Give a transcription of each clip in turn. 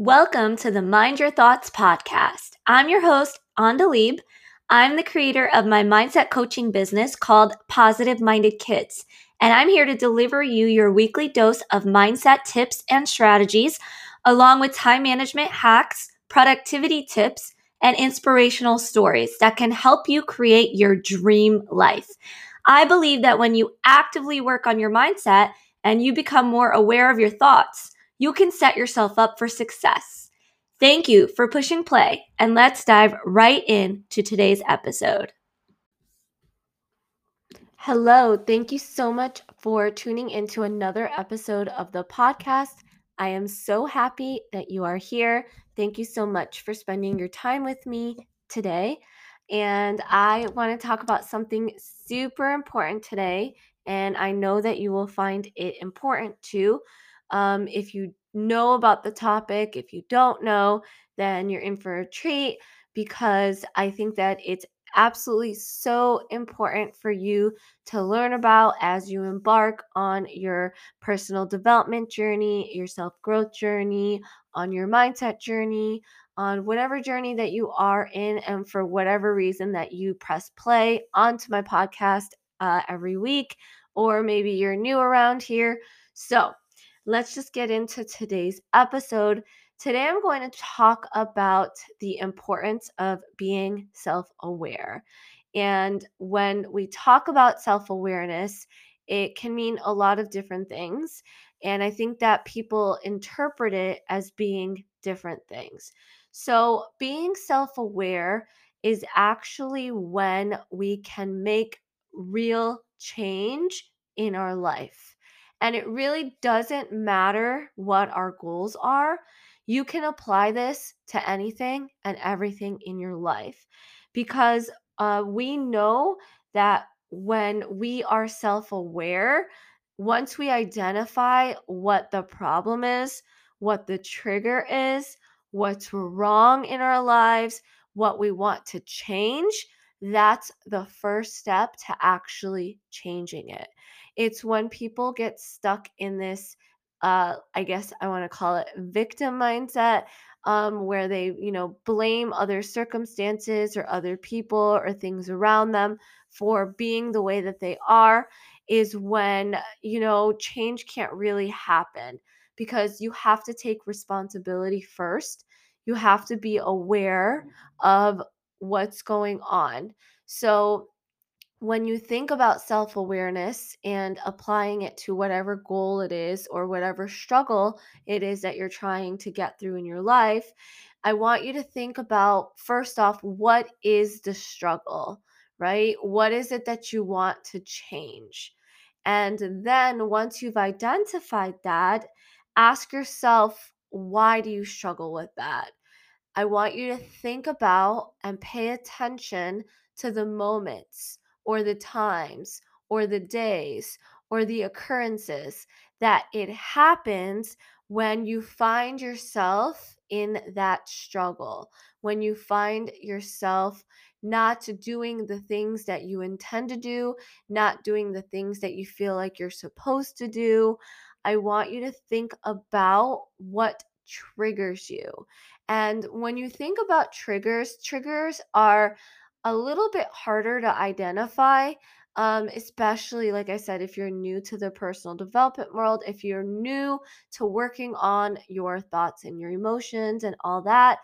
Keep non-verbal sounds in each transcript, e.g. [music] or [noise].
Welcome to the Mind Your Thoughts podcast. I'm your host, Andalib. I'm the creator of my mindset coaching business called Positive Minded Kids, and I'm here to deliver you your weekly dose of mindset tips and strategies, along with time management hacks, productivity tips, and inspirational stories that can help you create your dream life. I believe that when you actively work on your mindset and you become more aware of your thoughts, you can set yourself up for success. Thank you for pushing play, and let's dive right into today's episode. Hello, thank you so much for tuning into another episode of the podcast. I am so happy that you are here. Thank you so much for spending your time with me today. And I want to talk about something super important today. And I know that you will find it important too. Um, if you know about the topic, if you don't know, then you're in for a treat because I think that it's absolutely so important for you to learn about as you embark on your personal development journey, your self growth journey, on your mindset journey, on whatever journey that you are in, and for whatever reason that you press play onto my podcast uh, every week, or maybe you're new around here. So, let's just get into today's episode. Today, I'm going to talk about the importance of being self aware. And when we talk about self awareness, it can mean a lot of different things. And I think that people interpret it as being different things. So, being self aware is actually when we can make real change in our life. And it really doesn't matter what our goals are. You can apply this to anything and everything in your life because uh, we know that when we are self aware, once we identify what the problem is, what the trigger is, what's wrong in our lives, what we want to change, that's the first step to actually changing it. It's when people get stuck in this, uh, I guess I want to call it victim mindset, um, where they, you know, blame other circumstances or other people or things around them for being the way that they are, is when, you know, change can't really happen because you have to take responsibility first. You have to be aware of what's going on. So, when you think about self awareness and applying it to whatever goal it is or whatever struggle it is that you're trying to get through in your life, I want you to think about first off, what is the struggle, right? What is it that you want to change? And then once you've identified that, ask yourself, why do you struggle with that? I want you to think about and pay attention to the moments or the times or the days or the occurrences that it happens when you find yourself in that struggle, when you find yourself not doing the things that you intend to do, not doing the things that you feel like you're supposed to do. I want you to think about what triggers you. And when you think about triggers, triggers are a little bit harder to identify um, especially like i said if you're new to the personal development world if you're new to working on your thoughts and your emotions and all that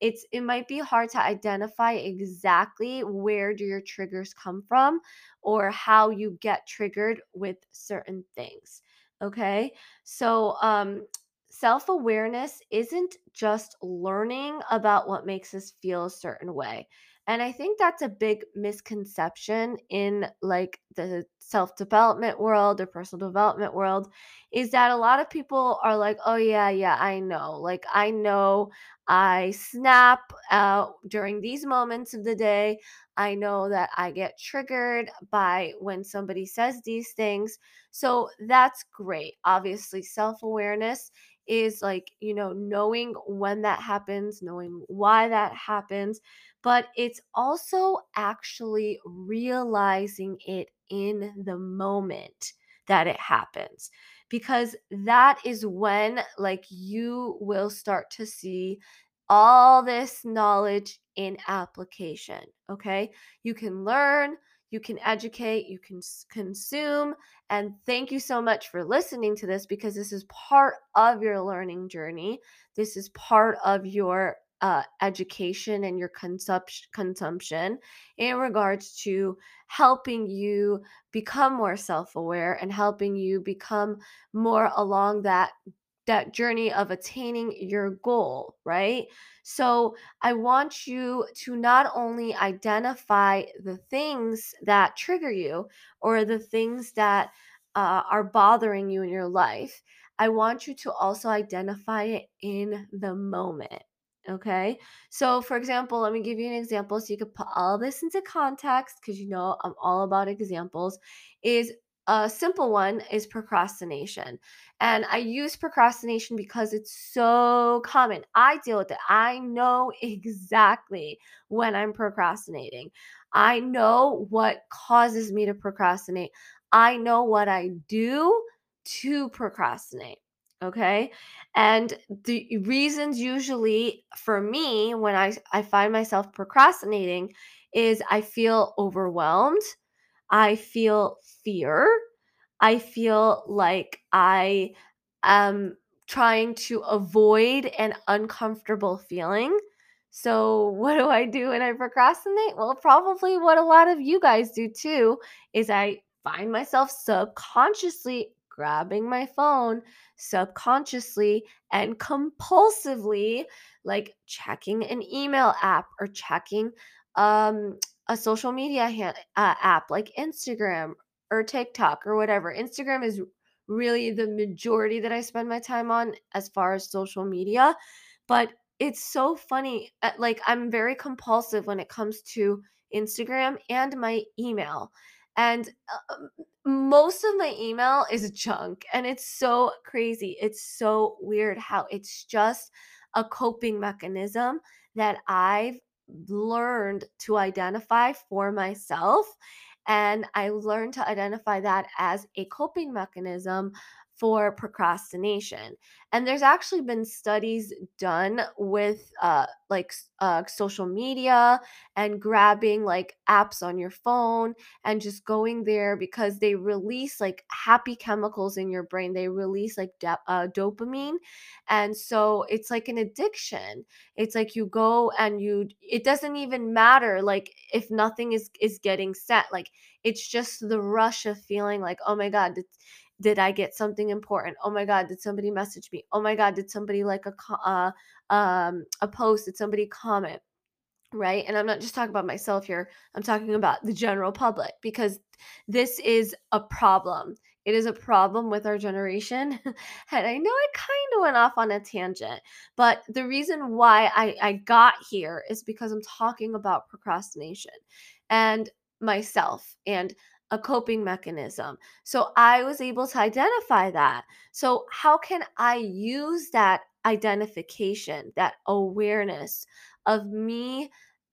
it's it might be hard to identify exactly where do your triggers come from or how you get triggered with certain things okay? So um self-awareness isn't just learning about what makes us feel a certain way and I think that's a big misconception in like the self-development world or personal development world is that a lot of people are like, "Oh yeah, yeah, I know. Like I know I snap out during these moments of the day. I know that I get triggered by when somebody says these things." So that's great. Obviously, self-awareness is like, you know, knowing when that happens, knowing why that happens but it's also actually realizing it in the moment that it happens. because that is when like you will start to see all this knowledge in application okay you can learn you can educate you can consume and thank you so much for listening to this because this is part of your learning journey. This is part of your uh, education and your consumption consumption in regards to helping you become more self-aware and helping you become more along that that journey of attaining your goal, right? So, I want you to not only identify the things that trigger you or the things that uh, are bothering you in your life, I want you to also identify it in the moment. Okay. So, for example, let me give you an example so you can put all this into context because you know I'm all about examples. Is a simple one is procrastination. And I use procrastination because it's so common. I deal with it. I know [laughs] exactly when I'm procrastinating. I know what causes me to procrastinate. I know what I do to procrastinate. Okay. And the reasons usually for me when I, I find myself procrastinating is I feel overwhelmed. I feel fear. I feel like I am trying to avoid an uncomfortable feeling. So, [laughs] what do I do when I procrastinate? Well, probably what a lot of you guys do too is I find myself subconsciously grabbing my phone, subconsciously and compulsively, like checking an email app or checking um, a social media ha- uh, app like Instagram or TikTok or whatever. Instagram is really the majority that I spend my time on as far as social media, but it's so funny. uh, Like I'm very compulsive when it comes to Instagram and my email. And um, most of my email is junk and it's so crazy. It's so weird how it's just a coping mechanism that I've learned to identify for myself. And I learned to identify that as a coping mechanism for procrastination. And there's actually been studies done with uh, like uh, social media and grabbing like apps on your phone and just going there because they release like happy chemicals in your brain. They release like de- uh, dopamine. And so it's like an addiction. It's like you go and you, it doesn't even matter like if nothing is is getting set. Like it's just the rush of feeling like, oh my God, it's did I get something important? Oh my God, did somebody message me? Oh my God, did somebody like a uh, um a post? Did somebody comment? Right? And I'm not just talking about myself here. I'm talking about the general public because this is a problem. It is a problem with our generation. [laughs] and I know I kind of went off on a tangent, but the reason why I, I got here is because I'm talking about procrastination and myself and a coping mechanism. So I was able to identify that. So, how can I use that identification, that awareness of me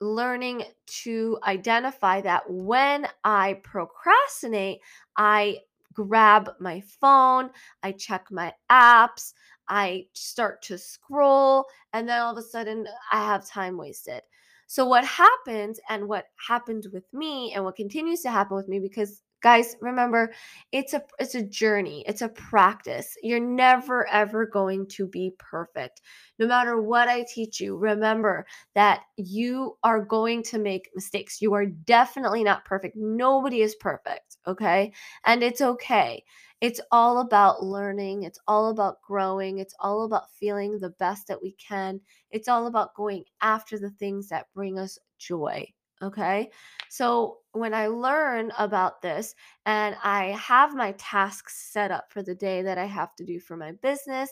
learning to identify that when I procrastinate, I grab my phone, I check my apps, I start to scroll, and then all of a sudden I have time wasted. So, what happens and what happened with me and what continues to happen with me because guys remember it's a it's a journey it's a practice. You're never ever going to be perfect. No matter what i teach you remember that you are going to make mistakes. You are definitely not perfect. Nobody is perfect okay? And it's okay it's all about learning it's all about growing it's all about feeling the best that we can it's all about going after the things that bring us joy Okay. So when I learn about this and I have my tasks set up for the day that I have to do for my business,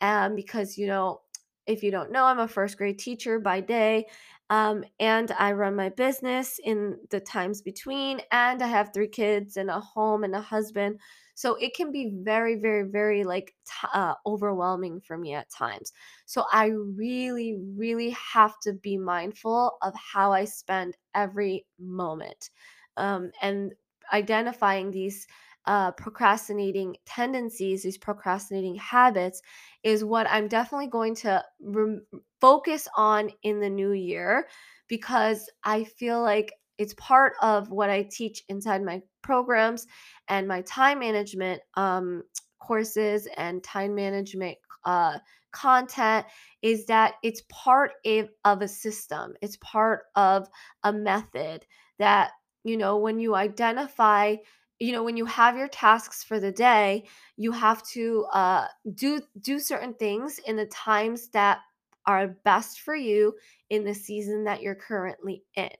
um, because, you know, if you don't know, I'm a first grade teacher by day. Um, and I run my business in the times between, and I have three kids and a home and a husband. So it can be very, very, very like t- uh, overwhelming for me at times. So I really, really have to be mindful of how I spend every moment um, and identifying these uh, procrastinating tendencies, these procrastinating habits, is what I'm definitely going to re- focus on in the new year because I feel like it's part of what I teach inside my programs and my time management um, courses and time management uh, content is that it's part of, of a system, it's part of a method that, you know, when you identify you know when you have your tasks for the day you have to uh, do do certain things in the times that are best for you in the season that you're currently in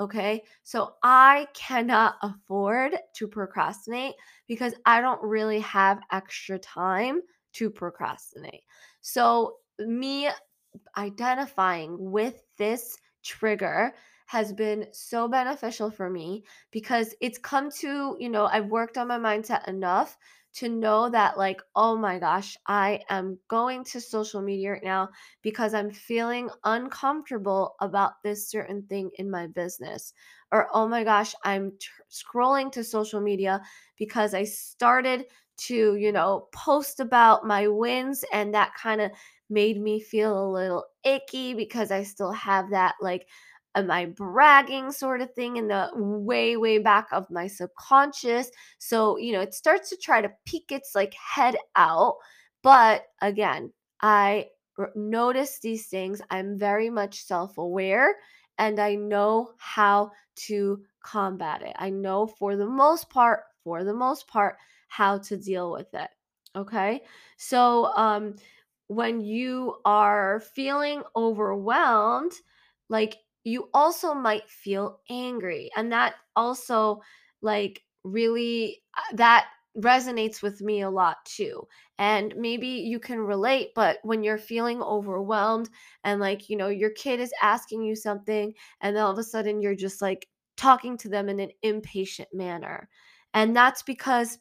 okay so i cannot afford to procrastinate because i don't really have extra time to procrastinate. So me identifying with this trigger has been so beneficial for me because it's come to, you know, I've worked on my mindset enough to know that, like, oh my gosh, I am going to social media right now because I'm feeling uncomfortable about this certain thing in my business. Or, oh my gosh, I'm t- scrolling to social media because I started to, you know, post about my wins and that kind of made me feel a little icky because I still have that like am I bragging sort of thing in the way way back of my subconscious. So, you know, it starts to try to peek its like head out, but again, I notice these things. I'm very much self-aware and I know how to combat it. I know for the most part, for the most part how to deal with it. Okay? So, um when you are feeling overwhelmed, like you also might feel angry. And that also, like, really, uh, that resonates with me a lot too. And maybe you can relate, but when you're feeling overwhelmed and, like, you know, your kid is asking you something, and then all of a sudden you're just like talking to them in an impatient manner. And that's because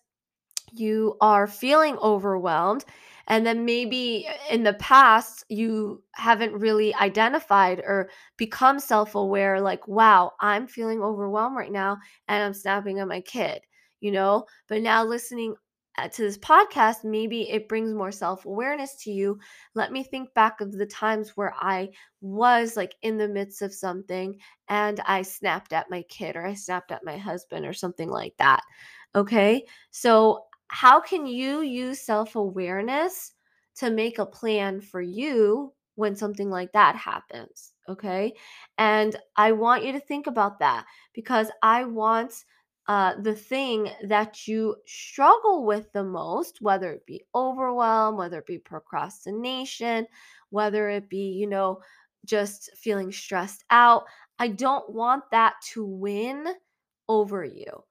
you are feeling overwhelmed and then maybe in the past you haven't really identified or become self-aware like wow i'm feeling overwhelmed right now and i'm snapping at my kid you know? But now listening uh, to this podcast maybe it brings more self-awareness to you. Let me think back of the times where i was like in the midst of something and i snapped at my kid or i snapped at my husband or something like that okay? So how can you use self awareness to make a plan for you when something like that happens? Okay. And I want you to think about that because I want uh, the thing that you struggle with the most, whether it be overwhelm, whether it be procrastination, whether it be, you know, just feeling stressed out. I don't want that to win over you.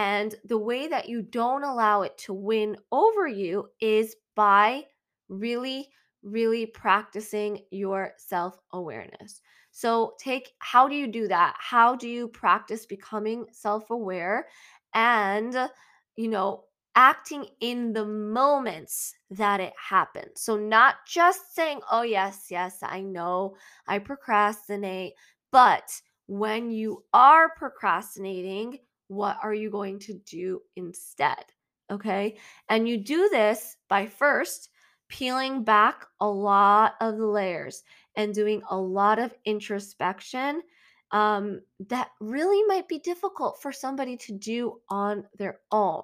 And the way that you don't allow it to win over you is by really, really practicing your self awareness. So, take how do you do that? How do you practice becoming self aware and, you know, acting in the moments that it happens? So, not just saying, oh, yes, yes, I know I procrastinate, but when you are procrastinating, what are you going to do instead? Okay. And you do this by first peeling back a lot of the layers and doing a lot of introspection um, that really might be difficult for somebody to do on their own.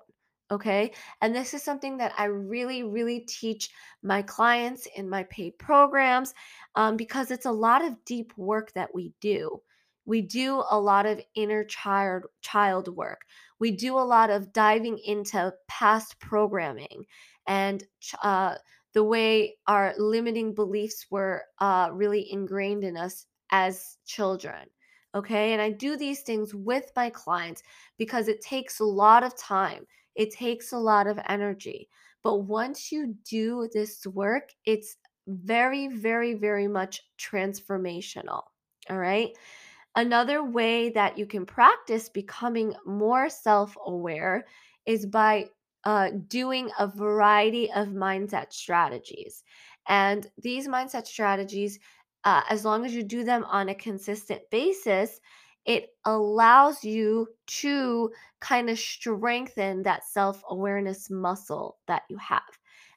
Okay. And this is something that I really, really teach my clients in my paid programs um, because it's a lot of deep work that we do. We do a lot of inner child child work. We do a lot of diving into past programming and uh, the way our limiting beliefs were uh, really ingrained in us as children. Okay. And I do these things with my clients because it takes a lot of time, it takes a lot of energy. But once you do this work, it's very, very, very much transformational. All right. Another way that you can practice becoming more self aware is by uh, doing a variety of mindset strategies. And these mindset strategies, uh, as long as you do them on a consistent basis, it allows you to kind of strengthen that self awareness muscle that you have.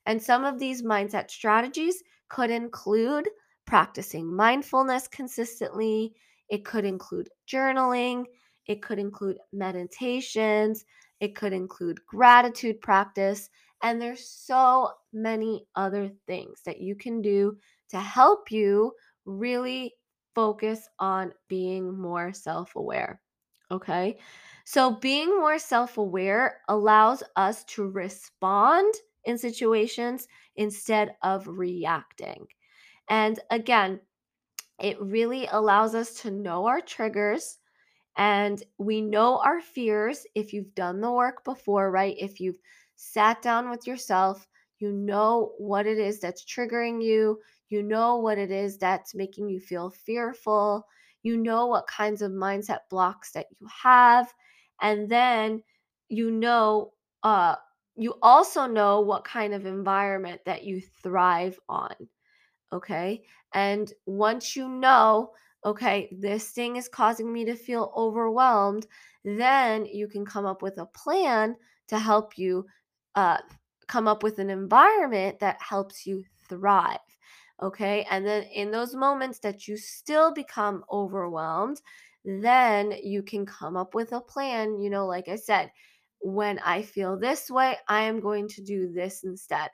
And some of these mindset strategies could include practicing mindfulness consistently, it could include journaling, it could include meditations, it could include gratitude practice, and there's so many other things that you can do to help you really focus on being more self aware. Okay. So, being more self aware allows us to respond in situations instead of reacting. And again, it really allows us to know our triggers and we know our fears if you've done the work before, right? If you've sat down with yourself, you know what it is that's triggering you, you know what it is that's making you feel fearful, you know what kinds of mindset blocks that you have, and then you know uh you also know what kind of environment that you thrive on okay? And once you know, okay, this thing is causing me to feel overwhelmed, then you can come up with a plan to help you uh, come up with an environment that helps you thrive. Okay. And then in those moments that you still become overwhelmed, then you can come up with a plan. You know, like I said, when I feel this way, I am going to do this instead.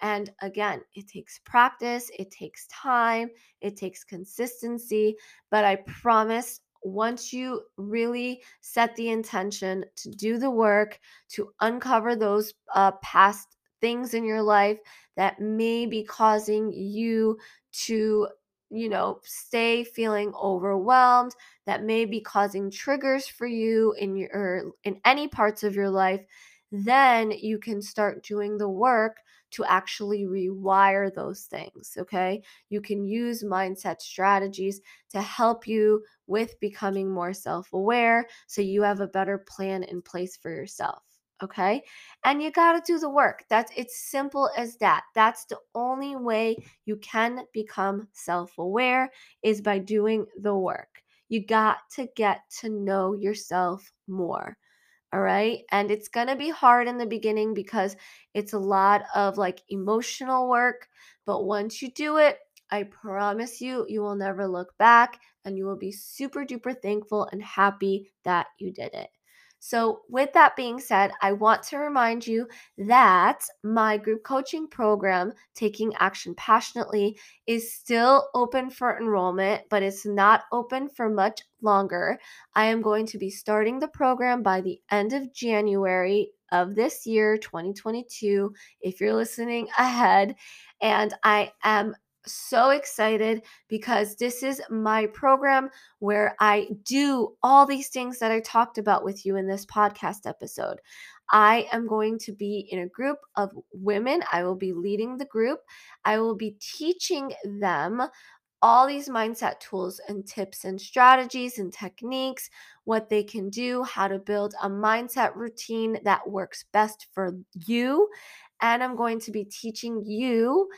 And again, it takes practice, it takes time, it takes consistency. But I promise once you really set the intention to do the work, to uncover those uh, past things in your life that may be causing you to you know stay feeling overwhelmed that may be causing triggers for you in your in any parts of your life then you can start doing the work to actually rewire those things. Okay. You can use mindset strategies to help you with becoming more self aware so you have a better plan in place for yourself. Okay. And you got to do the work. That's it's simple as that. That's the only way you can become self aware is by doing the work. You got to get to know yourself more. All right. And it's going to be hard in the beginning because it's a lot of like emotional work. But once you do it, I promise you, you will never look back and you will be super duper thankful and happy that you did it. So, with that being said, I want to remind you that my group coaching program, Taking Action Passionately, is still open for enrollment, but it's not open for much longer. I am going to be starting the program by the end of January of this year, 2022, if you're listening [laughs] ahead. And I am so excited because this is my program where I do all these things that I talked about with you in this podcast episode. I am going to be in a group of women. I will be leading the group. I will be teaching them all these mindset tools and tips and strategies and techniques, what they can do, how to build a mindset routine that works best for you. And I'm going to be teaching you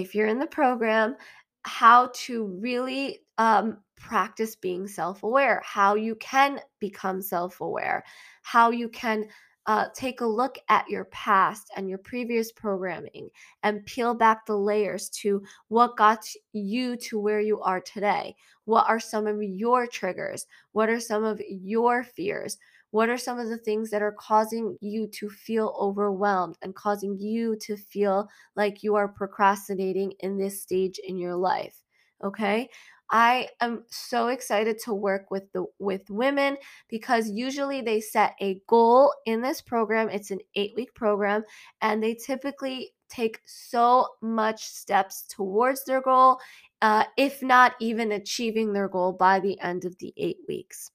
if you're in the program, how to really um, practice being self aware, how you can become self aware, how you can uh, take a look at your past and your previous programming and peel back the layers to what got you to where you are today. What are some of your triggers? What are some of your fears? What are some of the things that are causing you to feel overwhelmed and causing you to feel like you are procrastinating in this stage in your life? Okay? I am so excited to work with the with women because usually they set a goal in this program. It's an 8-week program and they typically take so much steps towards their goal uh, if not even achieving their goal by the end of the 8 weeks.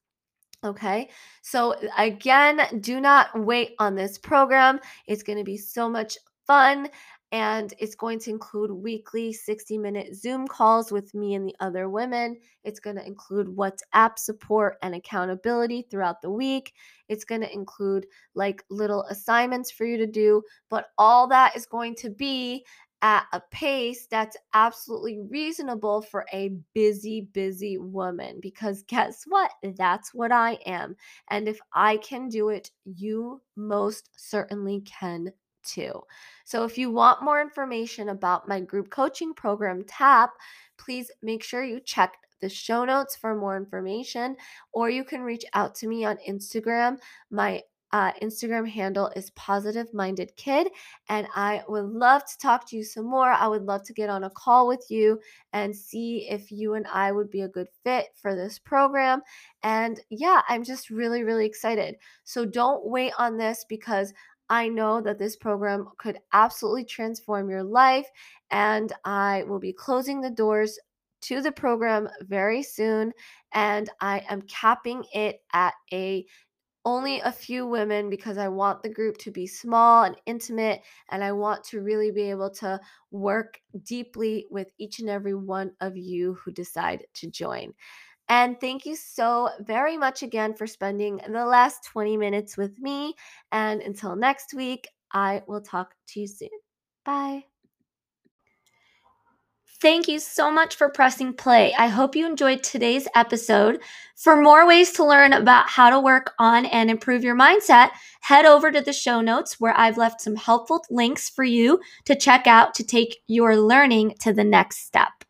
Okay, so again, do not wait on this program. It's going to be so much fun and it's going to include weekly 60 minute Zoom calls with me and the other women. It's going to include WhatsApp support and accountability throughout the week. It's going to include like little assignments for you to do, but all that is going to be at a pace that's absolutely reasonable for a busy, busy woman. Because guess what? That's what I am. And if I can do it, you most certainly can too. So if you want more information about my group coaching program, TAP, please make sure you check the show notes for more information, or you can reach out to me on Instagram. My uh, Instagram handle is positive minded kid, and I would love to talk to you some more. I would love to get on a call with you and see if you and I would be a good fit for this program. And yeah, I'm just really, really excited. So don't wait on this because I know that this program could absolutely transform your life, and I will be closing the doors to the program very soon and I am capping it at a only a few women because I want the group to be small and intimate, and I want to really be able to work deeply with each and every one of you who decide to join. And thank you so very much again for spending the last 20 minutes with me. And until next week, I will talk to you soon. Bye. Thank you so much for pressing play. I hope you enjoyed today's episode. For more ways to learn about how to work on and improve your mindset, head over to the show notes where I've left some helpful links for you to check out to take your learning to the next step.